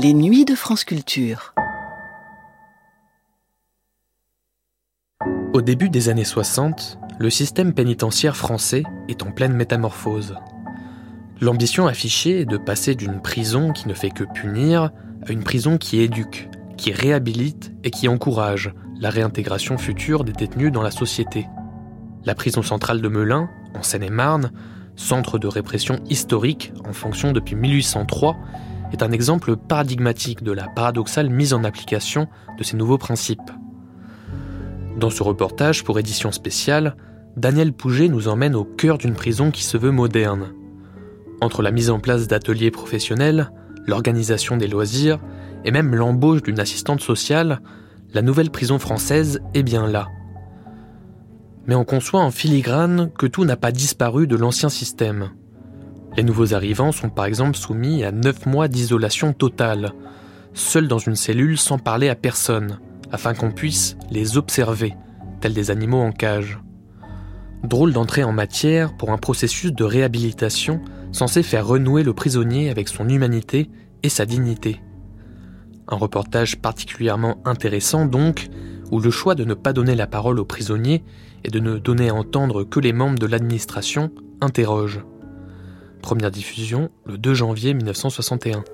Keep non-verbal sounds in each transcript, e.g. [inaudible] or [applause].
Les nuits de France Culture. Au début des années 60, le système pénitentiaire français est en pleine métamorphose. L'ambition affichée est de passer d'une prison qui ne fait que punir à une prison qui éduque, qui réhabilite et qui encourage la réintégration future des détenus dans la société. La prison centrale de Melun, en Seine-et-Marne, centre de répression historique en fonction depuis 1803, est un exemple paradigmatique de la paradoxale mise en application de ces nouveaux principes. Dans ce reportage pour édition spéciale, Daniel Pouget nous emmène au cœur d'une prison qui se veut moderne. Entre la mise en place d'ateliers professionnels, l'organisation des loisirs et même l'embauche d'une assistante sociale, la nouvelle prison française est bien là. Mais on conçoit en filigrane que tout n'a pas disparu de l'ancien système. Les nouveaux arrivants sont par exemple soumis à 9 mois d'isolation totale, seuls dans une cellule sans parler à personne, afin qu'on puisse les observer, tels des animaux en cage. Drôle d'entrer en matière pour un processus de réhabilitation censé faire renouer le prisonnier avec son humanité et sa dignité. Un reportage particulièrement intéressant donc, où le choix de ne pas donner la parole aux prisonniers et de ne donner à entendre que les membres de l'administration interroge. Première diffusion le 2 janvier 1961.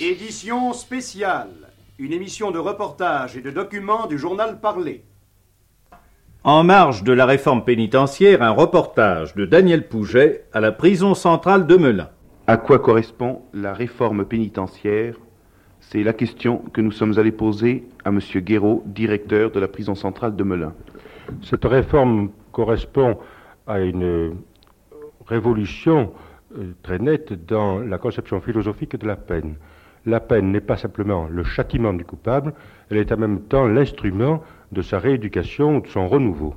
Édition spéciale. Une émission de reportage et de documents du journal Parlé. En marge de la réforme pénitentiaire, un reportage de Daniel Pouget à la prison centrale de Melun. À quoi correspond la réforme pénitentiaire? C'est la question que nous sommes allés poser à M. Guéraud, directeur de la prison centrale de Melun. Cette réforme correspond à une révolution euh, très nette dans la conception philosophique de la peine. La peine n'est pas simplement le châtiment du coupable, elle est en même temps l'instrument de sa rééducation ou de son renouveau.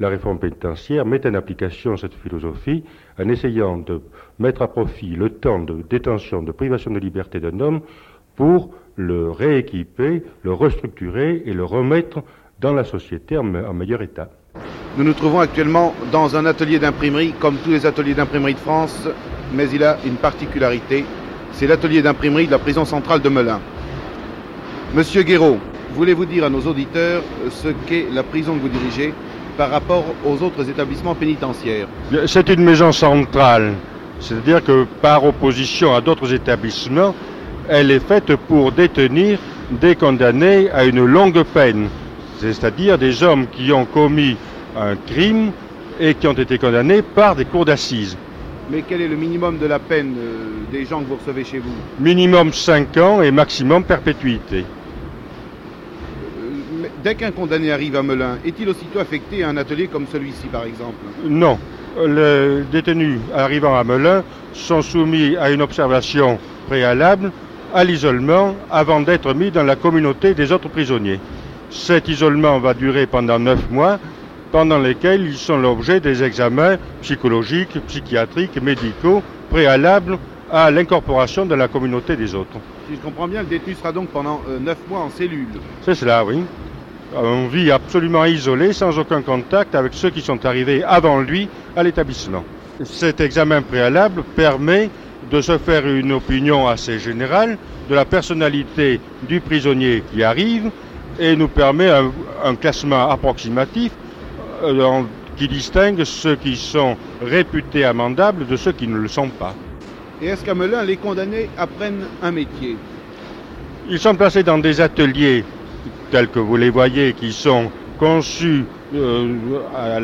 La réforme pénitentiaire met en application cette philosophie en essayant de mettre à profit le temps de détention, de privation de liberté d'un homme pour le rééquiper, le restructurer et le remettre dans la société en, meilleur état. Nous nous trouvons actuellement dans un atelier d'imprimerie, comme tous les ateliers d'imprimerie de France, mais il a une particularité, c'est l'atelier d'imprimerie de la prison centrale de Melun. Monsieur Guéraud, voulez-vous dire à nos auditeurs ce qu'est la prison que vous dirigez par rapport aux autres établissements pénitentiaires? C'est une maison centrale, c'est-à-dire que par opposition à d'autres établissements, elle est faite pour détenir des condamnés à une longue peine, c'est-à-dire des hommes qui ont commis un crime et qui ont été condamnés par des cours d'assises. Mais quel est le minimum de la peine euh, des gens que vous recevez chez vous? Minimum 5 ans et maximum perpétuité. Dès qu'un condamné arrive à Melun, est-il aussitôt affecté à un atelier comme celui-ci, par exemple? Non. Les détenus arrivant à Melun sont soumis à une observation préalable à l'isolement avant d'être mis dans la communauté des autres prisonniers. Cet isolement va durer pendant neuf mois, pendant lesquels ils sont l'objet des examens psychologiques, psychiatriques, médicaux préalables à l'incorporation de la communauté des autres. Si je comprends bien, le détenu sera donc pendant euh, neuf mois en cellule. C'est cela, oui. On vit absolument isolé, sans aucun contact avec ceux qui sont arrivés avant lui à l'établissement. Cet examen préalable permet de se faire une opinion assez générale de la personnalité du prisonnier qui arrive et nous permet un, classement approximatif euh, qui distingue ceux qui sont réputés amendables de ceux qui ne le sont pas. Et est-ce qu'à Melun, les condamnés apprennent un métier? Ils sont placés dans des ateliers tels que vous les voyez, qui sont conçus euh, à,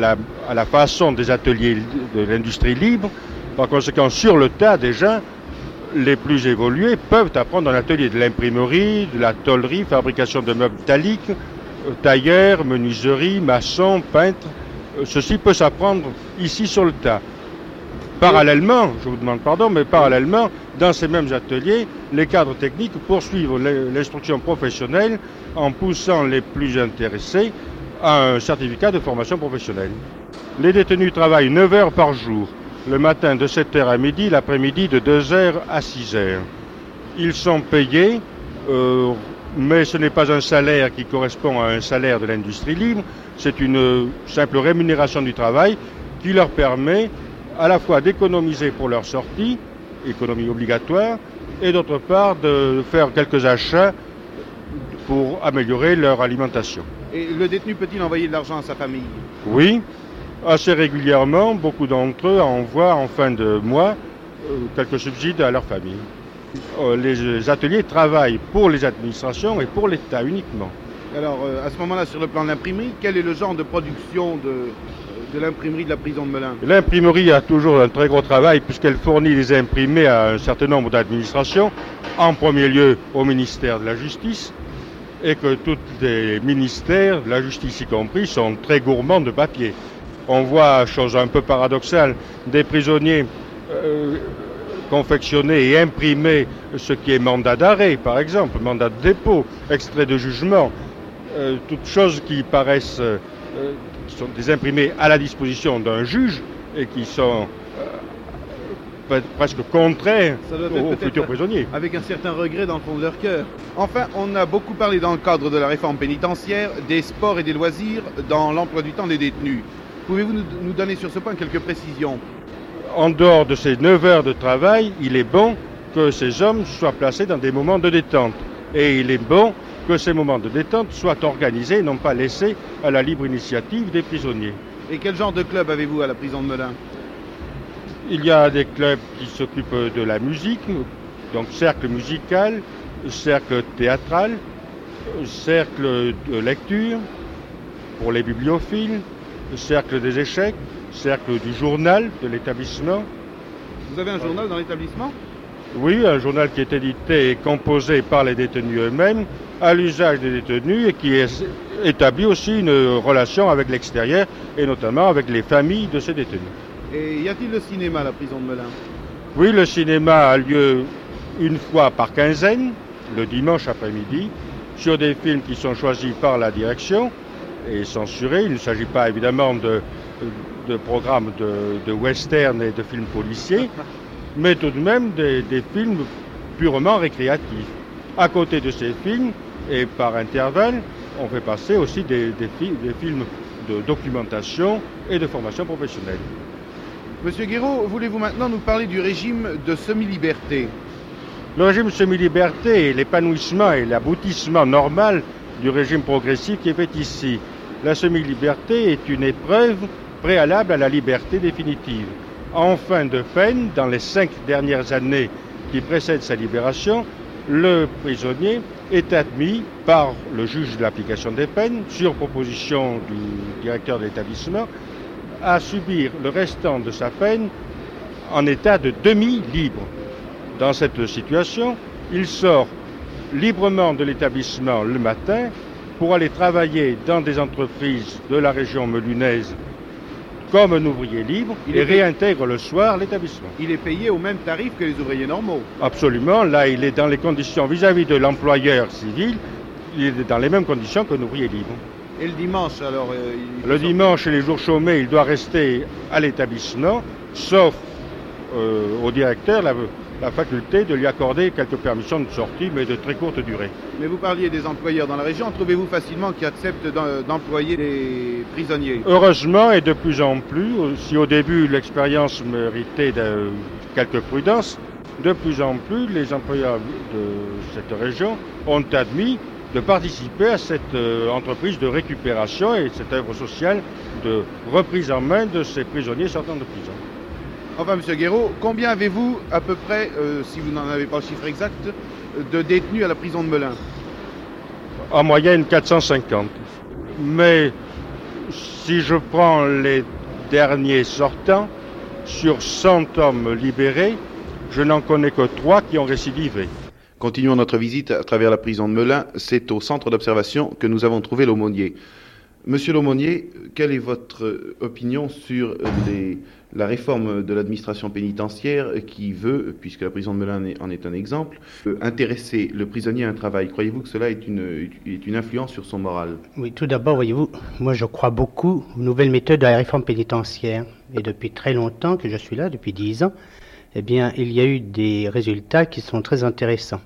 la, façon des ateliers de l'industrie libre. Par conséquent, sur le tas déjà, les plus évolués peuvent apprendre un atelier de l'imprimerie, de la tollerie, fabrication de meubles métalliques, euh, tailleur, menuiserie, maçon, peintre. Euh, ceci peut s'apprendre ici sur le tas. Parallèlement, je vous demande pardon, mais parallèlement, dans ces mêmes ateliers, les cadres techniques poursuivent l'instruction professionnelle en poussant les plus intéressés à un certificat de formation professionnelle. Les détenus travaillent 9 heures par jour, le matin de 7 h à midi, l'après-midi de 2 h à 6 h Ils sont payés, euh, mais ce n'est pas un salaire qui correspond à un salaire de l'industrie libre, c'est une simple rémunération du travail qui leur permet à la fois d'économiser pour leur sortie, économie obligatoire, et d'autre part de faire quelques achats pour améliorer leur alimentation. Et le détenu peut-il envoyer de l'argent à sa famille? Oui, assez régulièrement, beaucoup d'entre eux envoient en fin de mois euh, quelques subsides à leur famille. Euh, Les ateliers travaillent pour les administrations et pour l'État uniquement. Alors, euh, à ce moment-là, sur le plan de l'imprimerie, quel est le genre de production de, de l'imprimerie de la prison de Melun? L'imprimerie a toujours un très gros travail puisqu'elle fournit les imprimés à un certain nombre d'administrations, en premier lieu au ministère de la Justice, et que tous les ministères, la justice y compris, sont très gourmands de papier. On voit, chose un peu paradoxale, des prisonniers euh, confectionner et imprimer ce qui est mandat d'arrêt, par exemple, mandat de dépôt, extrait de jugement, euh, toutes choses qui paraissent, euh, qui sont des imprimés à la disposition d'un juge et qui sont presque être aux futurs prisonniers. avec un certain regret dans le fond de leur cœur. Enfin, on a beaucoup parlé dans le cadre de la réforme pénitentiaire des sports et des loisirs dans l'emploi du temps des détenus. Pouvez-vous nous, donner sur ce point quelques précisions En dehors de ces 9 heures de travail, il est bon que ces hommes soient placés dans des moments de détente. Et il est bon que ces moments de détente soient organisés et non pas laissés à la libre initiative des prisonniers. Et quel genre de club avez-vous à la prison de Melun Il y a des clubs qui s'occupent de la musique, donc cercle musical, cercle théâtral, cercle de lecture pour les bibliophiles, cercle des échecs, cercle du journal de l'établissement. Vous avez un journal dans l'établissement? Oui, un journal qui est édité et composé par les détenus eux-mêmes, à l'usage des détenus et qui établit aussi une relation avec l'extérieur et notamment avec les familles de ces détenus. Et y a-t-il le cinéma à la prison de Melun? Oui, le cinéma a lieu une fois par quinzaine, le dimanche après-midi, sur des films qui sont choisis par la direction et censurés. Il ne s'agit pas évidemment de, de programmes de, de western et de films policiers, [laughs] mais tout de même des, des films purement récréatifs. À côté de ces films, et par intervalle, on fait passer aussi des, des des films de documentation et de formation professionnelle. Monsieur Guéraud, voulez-vous maintenant nous parler du régime de semi-liberté? Le régime semi-liberté est l'épanouissement et l'aboutissement normal du régime progressif qui est fait ici. La semi-liberté est une épreuve préalable à la liberté définitive. En fin de peine, dans les cinq dernières années qui précèdent sa libération, le prisonnier est admis par le juge de l'application des peines, sur proposition du directeur de l'établissement, à subir le restant de sa peine en état de demi-libre. Dans cette situation, il sort librement de l'établissement le matin pour aller travailler dans des entreprises de la région melunaise comme un ouvrier libre Il et réintègre le soir l'établissement. Il est payé au même tarif que les ouvriers normaux. Absolument, là il est dans les conditions vis-à-vis de l'employeur civil, il est dans les mêmes conditions qu'un ouvrier libre. Et le dimanche, alors euh, il- Le dimanche et les jours chômés, il doit rester à l'établissement, sauf euh, au directeur la, la faculté de lui accorder quelques permissions de sortie, mais de très courte durée. Mais vous parliez des employeurs dans la région. Trouvez-vous facilement qui acceptent d'employer des prisonniers? Heureusement et de plus en plus, si au début l'expérience méritait de quelques prudences, de plus en plus les employeurs de cette région ont admis de participer à cette euh, entreprise de récupération et cette œuvre sociale de reprise en main de ces prisonniers sortant de prison. Enfin, Monsieur Guéraud, combien avez-vous à peu près, euh, si vous n'en avez pas le chiffre exact, de détenus à la prison de Melun? En moyenne 450. Mais si je prends les derniers sortants, sur 100 hommes libérés, je n'en connais que 3 qui ont récidivé. Continuons notre visite à travers la prison de Melun. C'est au centre d'observation que nous avons trouvé l'aumônier. Monsieur l'aumônier, quelle est votre opinion sur la réforme de l'administration pénitentiaire qui veut, puisque la prison de Melun en est un exemple, intéresser le prisonnier à un travail? Croyez-vous que cela est une influence sur son moral? Oui, tout d'abord, voyez-vous, moi je crois beaucoup aux nouvelles méthodes de la réforme pénitentiaire. Et depuis très longtemps que je suis là, depuis dix ans, eh bien, il y a eu des résultats qui sont très intéressants.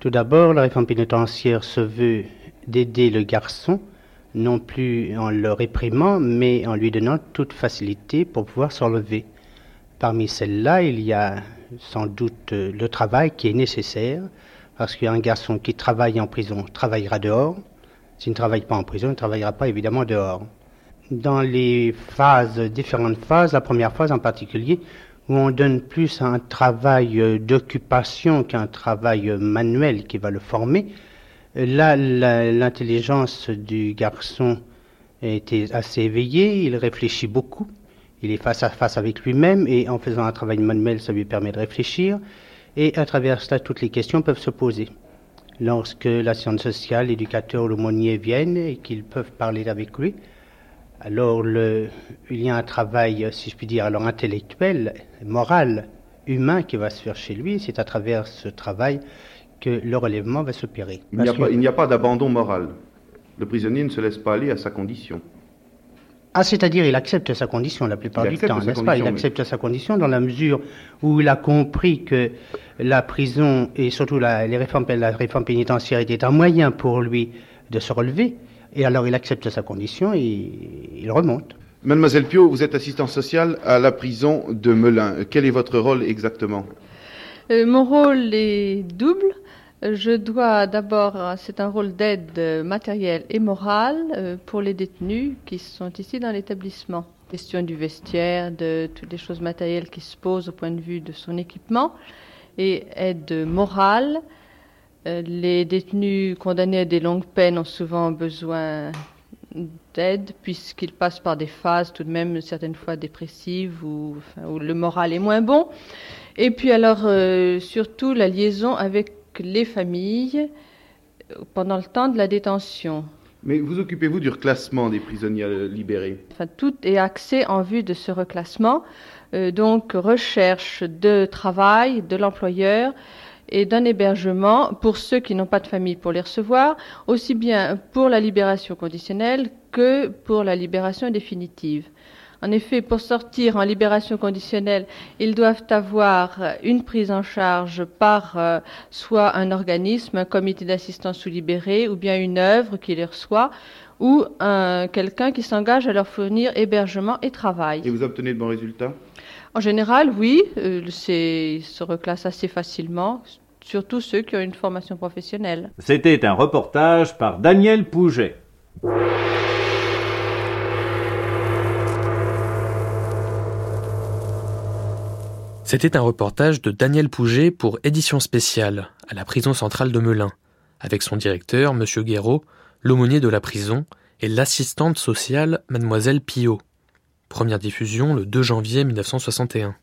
Tout d'abord, la réforme pénitentiaire se veut d'aider le garçon, non plus en le réprimant, mais en lui donnant toute facilité pour pouvoir s'enlever. Parmi celles-là, il y a sans doute le travail qui est nécessaire, parce qu'un garçon qui travaille en prison travaillera dehors. S'il ne travaille pas en prison, il ne travaillera pas évidemment dehors. Dans les phases, différentes phases, la première phase en particulier, où on donne plus un travail d'occupation qu'un travail manuel qui va le former, là, l'intelligence du garçon était assez éveillée, il réfléchit beaucoup, il est face à face avec lui-même et en faisant un travail manuel, ça lui permet de réfléchir. Et à travers cela, toutes les questions peuvent se poser. Lorsque la science sociale, l'éducateur l'aumônier viennent et qu'ils peuvent parler avec lui, alors il y a un travail, si je puis dire, alors intellectuel, moral, humain qui va se faire chez lui. C'est à travers ce travail que le relèvement va s'opérer. Il n'y a pas d'abandon moral. Le prisonnier ne se laisse pas aller à sa condition. Ah, c'est-à-dire il accepte sa condition la plupart du temps, n'est-ce pas? Il accepte sa condition dans la mesure où il a compris que la prison et surtout la, les réformes, la réforme pénitentiaire était un moyen pour lui de se relever. Et alors il accepte sa condition et il remonte. Mademoiselle Pio, vous êtes assistante sociale à la prison de Melun. Quel est votre rôle exactement? Euh, Mon rôle est double. Je dois d'abord, c'est un rôle d'aide matérielle et morale euh, pour les détenus qui sont ici dans l'établissement. Question du vestiaire, de toutes les choses matérielles qui se posent au point de vue de son équipement et aide morale. Euh, les détenus condamnés à des longues peines ont souvent besoin d'aide puisqu'ils passent par des phases tout de même certaines fois dépressives ou où le moral est moins bon. Et puis alors euh, surtout la liaison avec les familles pendant le temps de la détention. Mais vous occupez-vous du reclassement des prisonniers libérés? Enfin, Tout est axé en vue de ce reclassement. Euh, donc recherche de travail de l'employeur et d'un hébergement pour ceux qui n'ont pas de famille pour les recevoir, aussi bien pour la libération conditionnelle que pour la libération définitive. En effet, pour sortir en libération conditionnelle, ils doivent avoir une prise en charge par euh, soit un organisme, un comité d'assistance sous libéré, ou bien une œuvre qui les reçoit, ou quelqu'un qui s'engage à leur fournir hébergement et travail. Et vous obtenez de bons résultats? En général, oui. Euh, ils se reclassent assez facilement, surtout ceux qui ont une formation professionnelle. C'était un reportage par Daniel Pouget. C'était un reportage de Daniel Pouget pour Édition spéciale à la prison centrale de Melun, avec son directeur, M. Guéraud, l'aumônier de la prison et l'assistante sociale, Mademoiselle Pillot. Première diffusion le 2 janvier 1961.